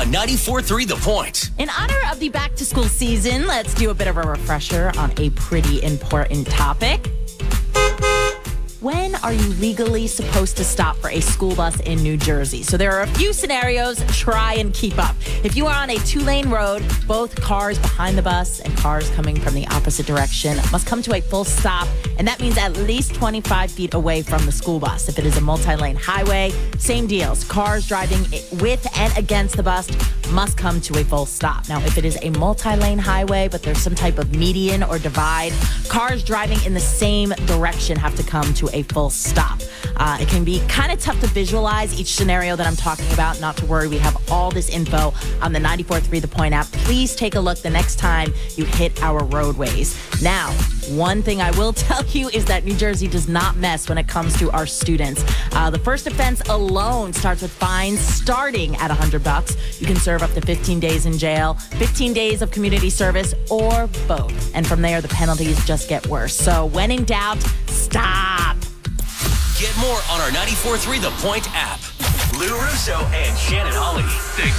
on 94.3 The Point. In honor of the back to school season, let's do a bit of a refresher on a pretty important topic. When are you legally supposed to stop for a school bus in New Jersey? So there are a few scenarios. Try and keep up. If you are on a two lane road, both cars behind the bus and cars coming from the opposite direction must come to a full stop. And that means at least 25 feet away from the school bus. If it is a multi lane highway, same deals. Cars driving with and against the bus must come to a full stop. Now, if it is a multi lane highway, but there's some type of median or divide, cars driving in the same direction have to come to a full stop. Uh, it can be kind of tough to visualize each scenario that I'm talking about. Not to worry, we have all this info on the 94.3 The Point app. Please take a look the next time you hit our roadways. Now, one thing I will tell you is that New Jersey does not mess when it comes to our students. Uh, the first offense alone starts with fines starting at 100 bucks. You can serve up to 15 days in jail, 15 days of community service, or both. And from there, the penalties just get worse. So when in doubt, stop. Get more on our 94.3 The Point app. Lou Russo and Shannon Holly. Thanks.